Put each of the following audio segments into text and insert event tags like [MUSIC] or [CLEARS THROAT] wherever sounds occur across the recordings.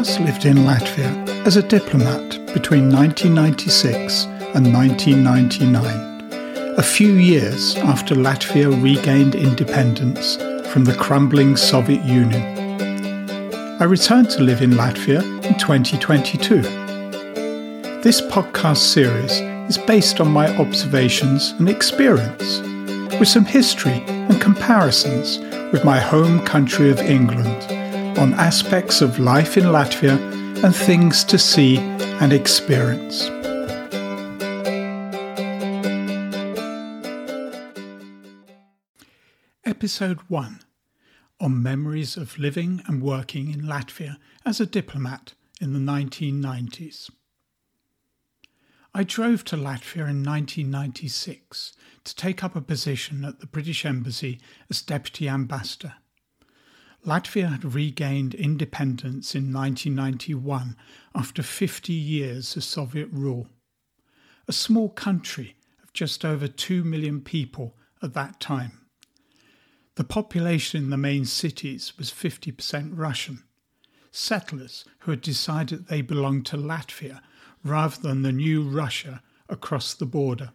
first lived in Latvia as a diplomat between 1996 and 1999, a few years after Latvia regained independence from the crumbling Soviet Union. I returned to live in Latvia in 2022. This podcast series is based on my observations and experience, with some history and comparisons with my home country of England on aspects of life in Latvia and things to see and experience. Episode 1 on memories of living and working in Latvia as a diplomat in the 1990s. I drove to Latvia in 1996 to take up a position at the British Embassy as Deputy Ambassador. Latvia had regained independence in 1991 after 50 years of Soviet rule. A small country of just over 2 million people at that time. The population in the main cities was 50% Russian. Settlers who had decided they belonged to Latvia rather than the new Russia across the border.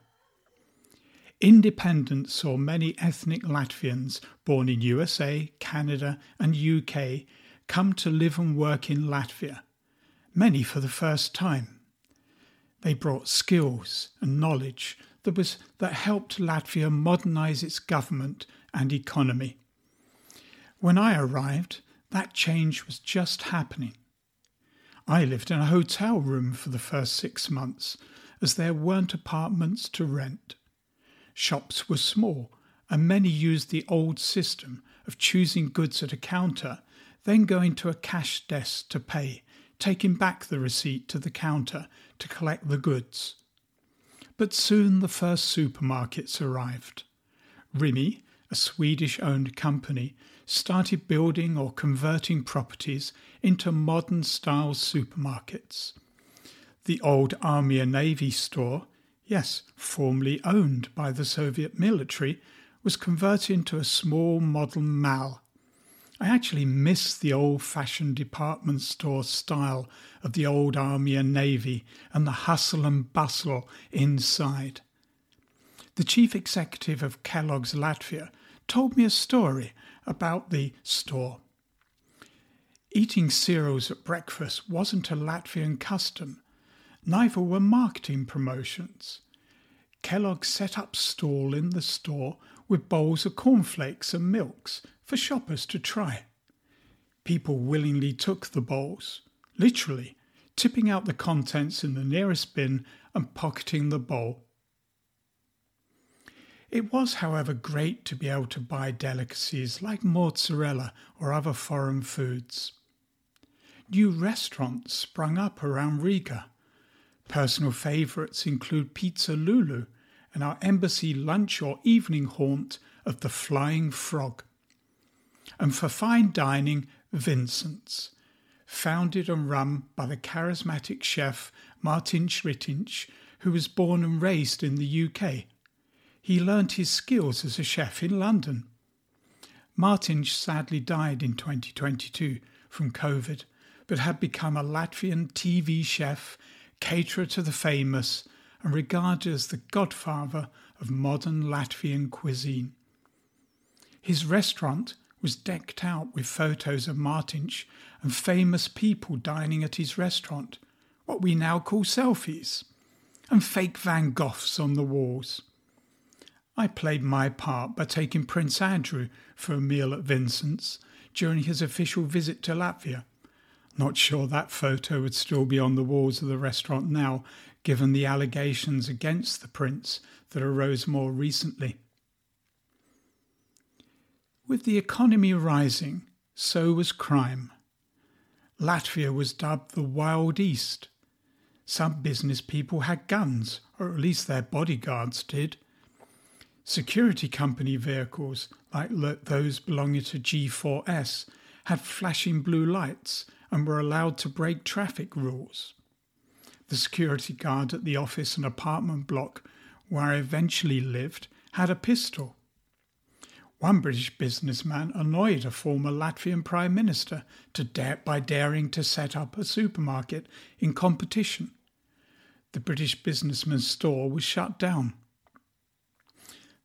Independence saw many ethnic Latvians born in USA, Canada, and UK come to live and work in Latvia, many for the first time. They brought skills and knowledge that, was, that helped Latvia modernize its government and economy. When I arrived, that change was just happening. I lived in a hotel room for the first six months, as there weren't apartments to rent. Shops were small, and many used the old system of choosing goods at a counter, then going to a cash desk to pay, taking back the receipt to the counter to collect the goods. But soon the first supermarkets arrived. Rimi, a Swedish owned company, started building or converting properties into modern style supermarkets. The old Army and Navy store yes, formerly owned by the Soviet military, was converted into a small modern mall. I actually miss the old fashioned department store style of the old Army and Navy and the hustle and bustle inside. The chief executive of Kellogg's Latvia told me a story about the store. Eating cereals at breakfast wasn't a Latvian custom, neither were marketing promotions. Kellogg set up stall in the store with bowls of cornflakes and milks for shoppers to try. People willingly took the bowls, literally, tipping out the contents in the nearest bin and pocketing the bowl. It was, however, great to be able to buy delicacies like mozzarella or other foreign foods. New restaurants sprung up around Riga Personal favourites include Pizza Lulu and our embassy lunch or evening haunt of the Flying Frog. And for fine dining, Vincent's, founded and run by the charismatic chef Mārtiņš Rītiņš, who was born and raised in the UK. He learnt his skills as a chef in London. Martin sadly died in 2022 from COVID, but had become a Latvian TV chef caterer to the famous, and regarded as the godfather of modern Latvian cuisine. His restaurant was decked out with photos of Martinš and famous people dining at his restaurant, what we now call selfies, and fake Van Goghs on the walls. I played my part by taking Prince Andrew for a meal at Vincent's during his official visit to Latvia. Not sure that photo would still be on the walls of the restaurant now, given the allegations against the prince that arose more recently. With the economy rising, so was crime. Latvia was dubbed the Wild East. Some business people had guns, or at least their bodyguards did. Security company vehicles, like those belonging to G4S, had flashing blue lights and were allowed to break traffic rules. The security guard at the office and apartment block where I eventually lived had a pistol. One British businessman annoyed a former Latvian Prime Minister to dare, by daring to set up a supermarket in competition. The British businessman's store was shut down.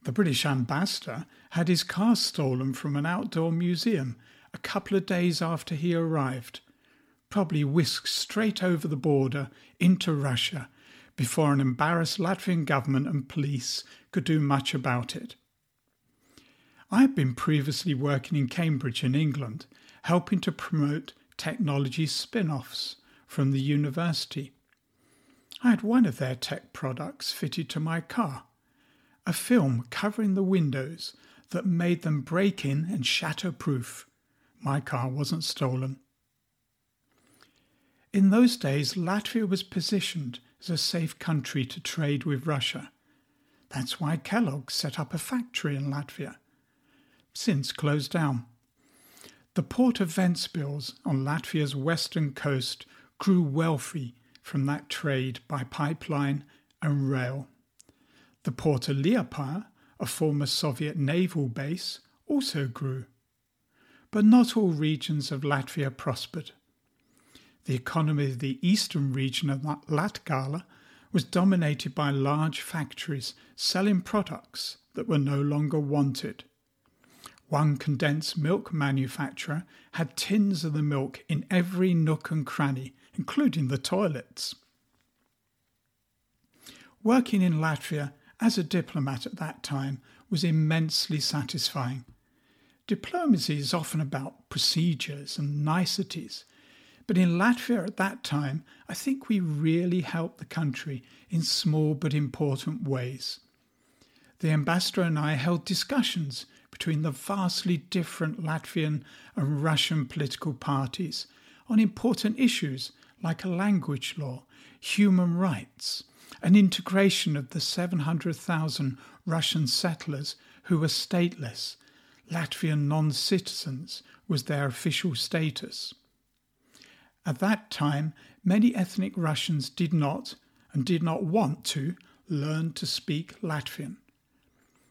The British ambassador had his car stolen from an outdoor museum a couple of days after he arrived, probably whisked straight over the border into Russia before an embarrassed Latvian government and police could do much about it. I had been previously working in Cambridge in England, helping to promote technology spin offs from the university. I had one of their tech products fitted to my car a film covering the windows that made them break in and shatter proof. My car wasn't stolen. In those days, Latvia was positioned as a safe country to trade with Russia. That's why Kellogg set up a factory in Latvia, since closed down. The port of Ventspils on Latvia's western coast grew wealthy from that trade by pipeline and rail. The port of Liepaja, a former Soviet naval base, also grew. But not all regions of Latvia prospered. The economy of the eastern region of Latgale was dominated by large factories selling products that were no longer wanted. One condensed milk manufacturer had tins of the milk in every nook and cranny, including the toilets. Working in Latvia as a diplomat at that time was immensely satisfying. Diplomacy is often about procedures and niceties, but in Latvia at that time, I think we really helped the country in small but important ways. The ambassador and I held discussions between the vastly different Latvian and Russian political parties on important issues like a language law, human rights, and integration of the 700,000 Russian settlers who were stateless. Latvian non citizens was their official status. At that time, many ethnic Russians did not and did not want to learn to speak Latvian.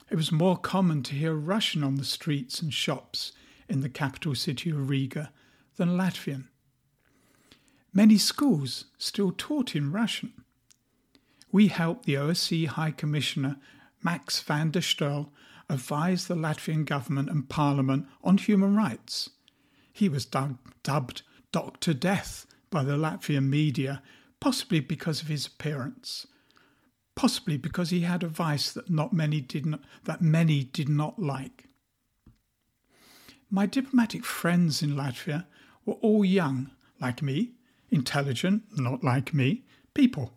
It was more common to hear Russian on the streets and shops in the capital city of Riga than Latvian. Many schools still taught in Russian we helped the OSCE High Commissioner Max van der Stoel advise the Latvian government and parliament on human rights. He was dubbed Dr. Death by the Latvian media, possibly because of his appearance, possibly because he had a vice that not many did not, that many did not like. My diplomatic friends in Latvia were all young, like me, intelligent, not like me, people.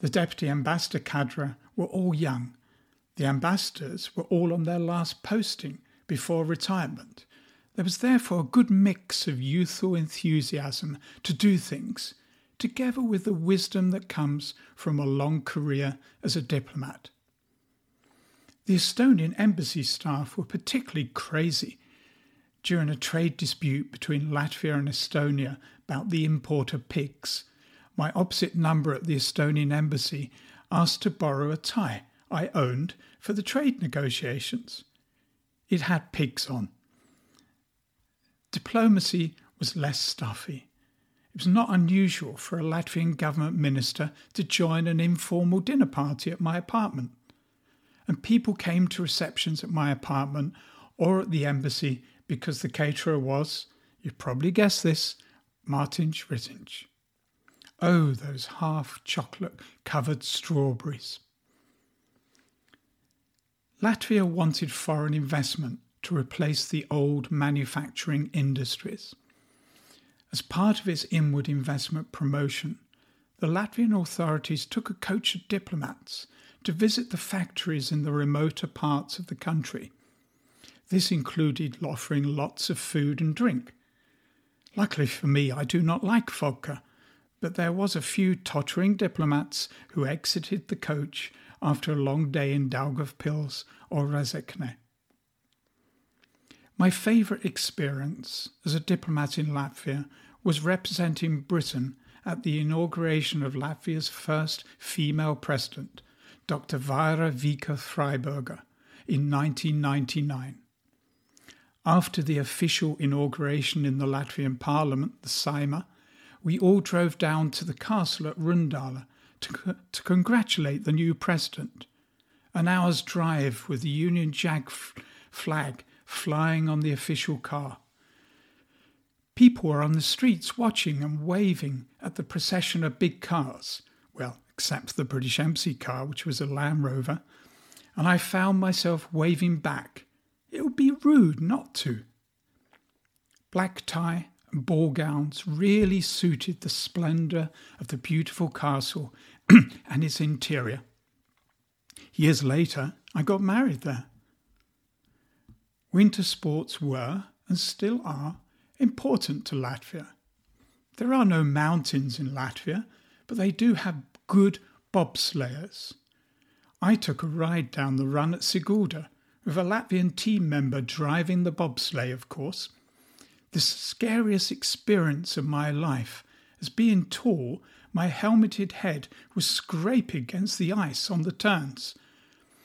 The deputy ambassador cadre were all young. The ambassadors were all on their last posting before retirement. There was therefore a good mix of youthful enthusiasm to do things, together with the wisdom that comes from a long career as a diplomat. The Estonian embassy staff were particularly crazy during a trade dispute between Latvia and Estonia about the import of pigs my opposite number at the Estonian embassy asked to borrow a tie I owned for the trade negotiations. It had pigs on. Diplomacy was less stuffy. It was not unusual for a Latvian government minister to join an informal dinner party at my apartment. And people came to receptions at my apartment or at the embassy because the caterer was, you've probably guessed this, Mārtiņš Rītiņš. Oh, those half chocolate covered strawberries. Latvia wanted foreign investment to replace the old manufacturing industries. As part of its inward investment promotion, the Latvian authorities took a coach of diplomats to visit the factories in the remoter parts of the country. This included offering lots of food and drink. Luckily for me, I do not like vodka, but there was a few tottering diplomats who exited the coach after a long day in Daugavpils or Rezekne. My favourite experience as a diplomat in Latvia was representing Britain at the inauguration of Latvia's first female president, Dr. Vaira Vīķe-Freiberga, in 1999. After the official inauguration in the Latvian parliament, the Saeima, we all drove down to the castle at Rundale to, to congratulate the new president. An hour's drive with the Union Jack f- flag flying on the official car. People were on the streets watching and waving at the procession of big cars, well, except the British MC car, which was a Land Rover, and I found myself waving back it would be rude not to. Black tie and ball gowns really suited the splendour of the beautiful castle [CLEARS THROAT] and its interior. Years later, I got married there. Winter sports were, and still are, important to Latvia. There are no mountains in Latvia, but they do have good bobsleighers. I took a ride down the run at Sigulda with a Latvian team member driving the bobsleigh, of course. The scariest experience of my life, as being tall, my helmeted head was scraping against the ice on the turns.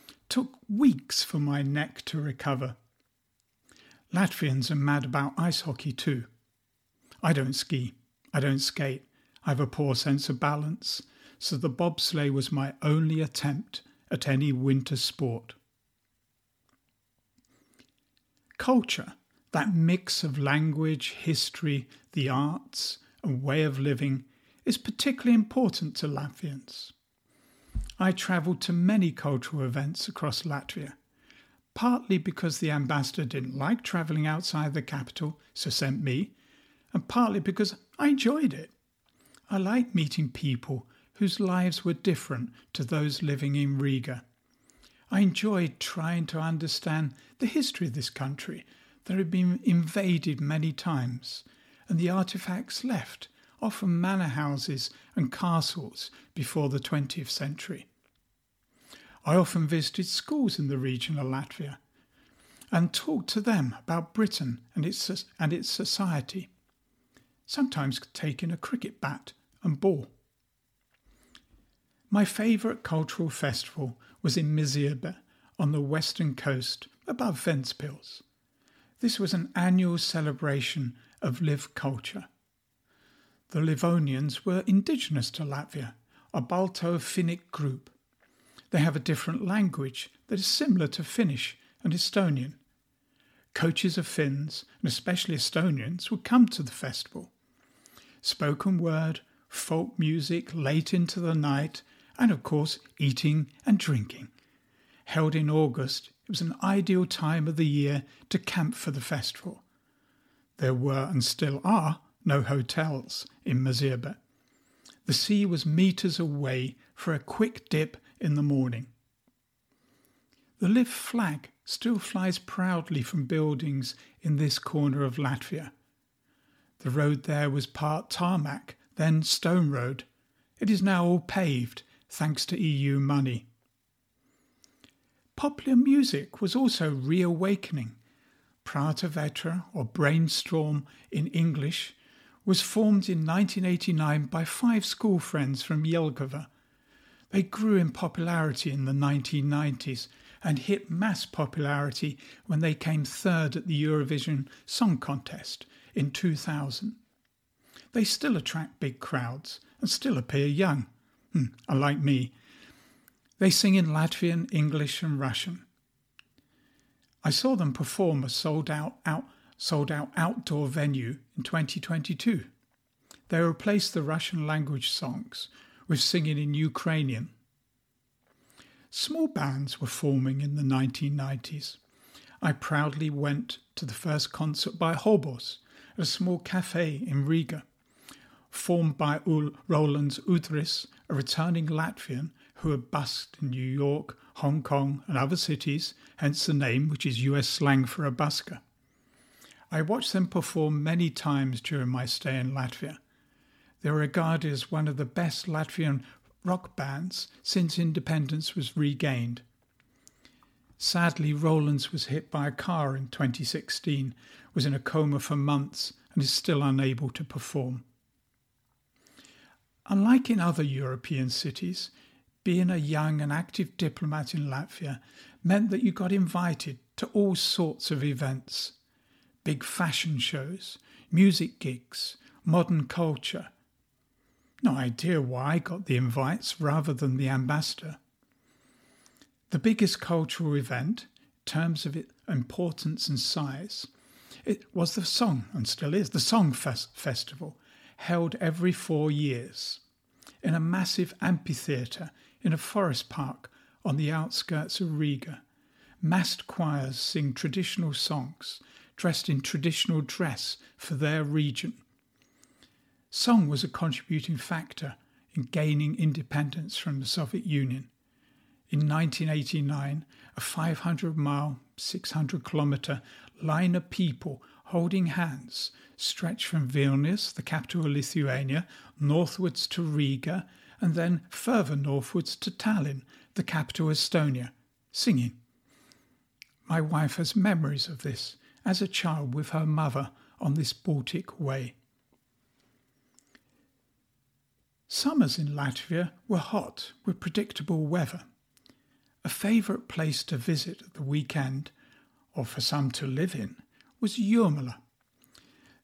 It Took weeks for my neck to recover. Latvians are mad about ice hockey too. I don't ski, I don't skate, I have a poor sense of balance, so the bobsleigh was my only attempt at any winter sport culture, that mix of language, history, the arts, and way of living, is particularly important to Latvians. I travelled to many cultural events across Latvia, partly because the ambassador didn't like travelling outside the capital, so sent me, and partly because I enjoyed it. I liked meeting people whose lives were different to those living in Riga I enjoyed trying to understand the history of this country that had been invaded many times, and the artifacts left, often manor houses and castles before the 20th century. I often visited schools in the region of Latvia and talked to them about Britain and its, and its society, sometimes taking a cricket bat and ball. My favourite cultural festival was in Mazirbe on the western coast above Ventspils. This was an annual celebration of Liv culture. The Livonians were indigenous to Latvia, a Balto-Finnic group. They have a different language that is similar to Finnish and Estonian. Coaches of Finns, and especially Estonians, would come to the festival. Spoken word, folk music late into the night, and of course, eating and drinking. Held in August, it was an ideal time of the year to camp for the festival. There were and still are no hotels in Mazirbe. The sea was metres away for a quick dip in the morning. The Liv flag still flies proudly from buildings in this corner of Latvia. The road there was part tarmac, then stone road. It is now all paved thanks to EU money. Popular music was also reawakening. Prata Vetra, or Brainstorm in English, was formed in 1989 by five school friends from Jelgava. They grew in popularity in the 1990s and hit mass popularity when they came third at the Eurovision Song Contest in 2000. They still attract big crowds and still appear young. Hmm, unlike me. They sing in Latvian, English, and Russian. I saw them perform a sold out, out, sold out outdoor venue in 2022. They replaced the Russian language songs with singing in Ukrainian. Small bands were forming in the 1990s. I proudly went to the first concert by Hobos at a small cafe in Riga formed by Ul Rolands Udris, a returning Latvian who had busked in New York, Hong Kong, and other cities, hence the name, which is US slang for a busker. I watched them perform many times during my stay in Latvia. They were regarded as one of the best Latvian rock bands since independence was regained. Sadly, Rolands was hit by a car in 2016, was in a coma for months, and is still unable to perform. Unlike in other European cities, being a young and active diplomat in Latvia meant that you got invited to all sorts of events. big fashion shows, music gigs, modern culture. No idea why I got the invites rather than the ambassador. The biggest cultural event, in terms of its importance and size, it was the Song, and still is, the Song Fest- Festival, held every four years in a massive amphitheatre in a forest park on the outskirts of Riga. Massed choirs sing traditional songs, dressed in traditional dress for their region. Song was a contributing factor in gaining independence from the Soviet Union. In 1989, a 500 mile, 600 kilometre line of people holding hands stretched from Vilnius, the capital of Lithuania, northwards to Riga, and then further northwards to Tallinn, the capital of Estonia, singing. My wife has memories of this as a child with her mother on this Baltic way. Summers in Latvia were hot with predictable weather. A favourite place to visit at the weekend, or for some to live in, was Jurmala.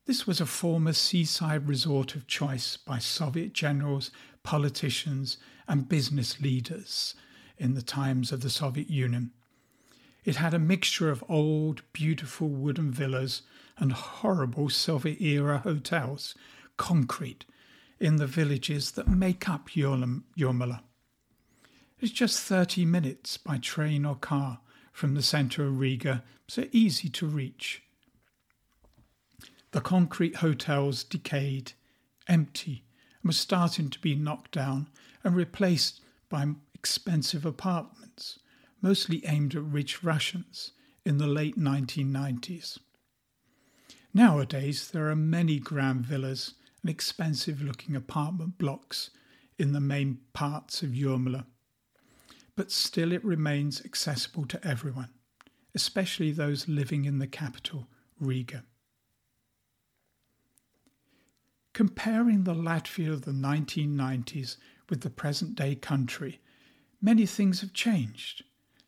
This was a former seaside resort of choice by Soviet generals, politicians, and business leaders in the times of the Soviet Union. It had a mixture of old, beautiful wooden villas and horrible Soviet era hotels, concrete, in the villages that make up Jurmala. It's just 30 minutes by train or car from the centre of Riga, so easy to reach. The concrete hotels decayed, empty, and were starting to be knocked down and replaced by expensive apartments, mostly aimed at rich Russians in the late 1990s. Nowadays, there are many grand villas and expensive looking apartment blocks in the main parts of Jurmala but still it remains accessible to everyone, especially those living in the capital, Riga. Comparing the Latvia of the 1990s with the present day country, many things have changed.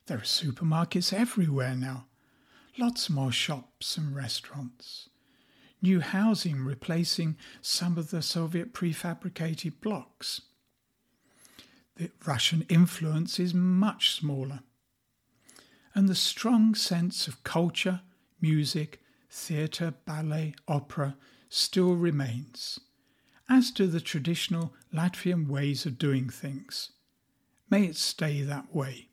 There are supermarkets everywhere now, lots more shops and restaurants. New housing replacing some of the Soviet prefabricated blocks the Russian influence is much smaller. And the strong sense of culture, music, theatre, ballet, opera still remains, as do the traditional Latvian ways of doing things. May it stay that way.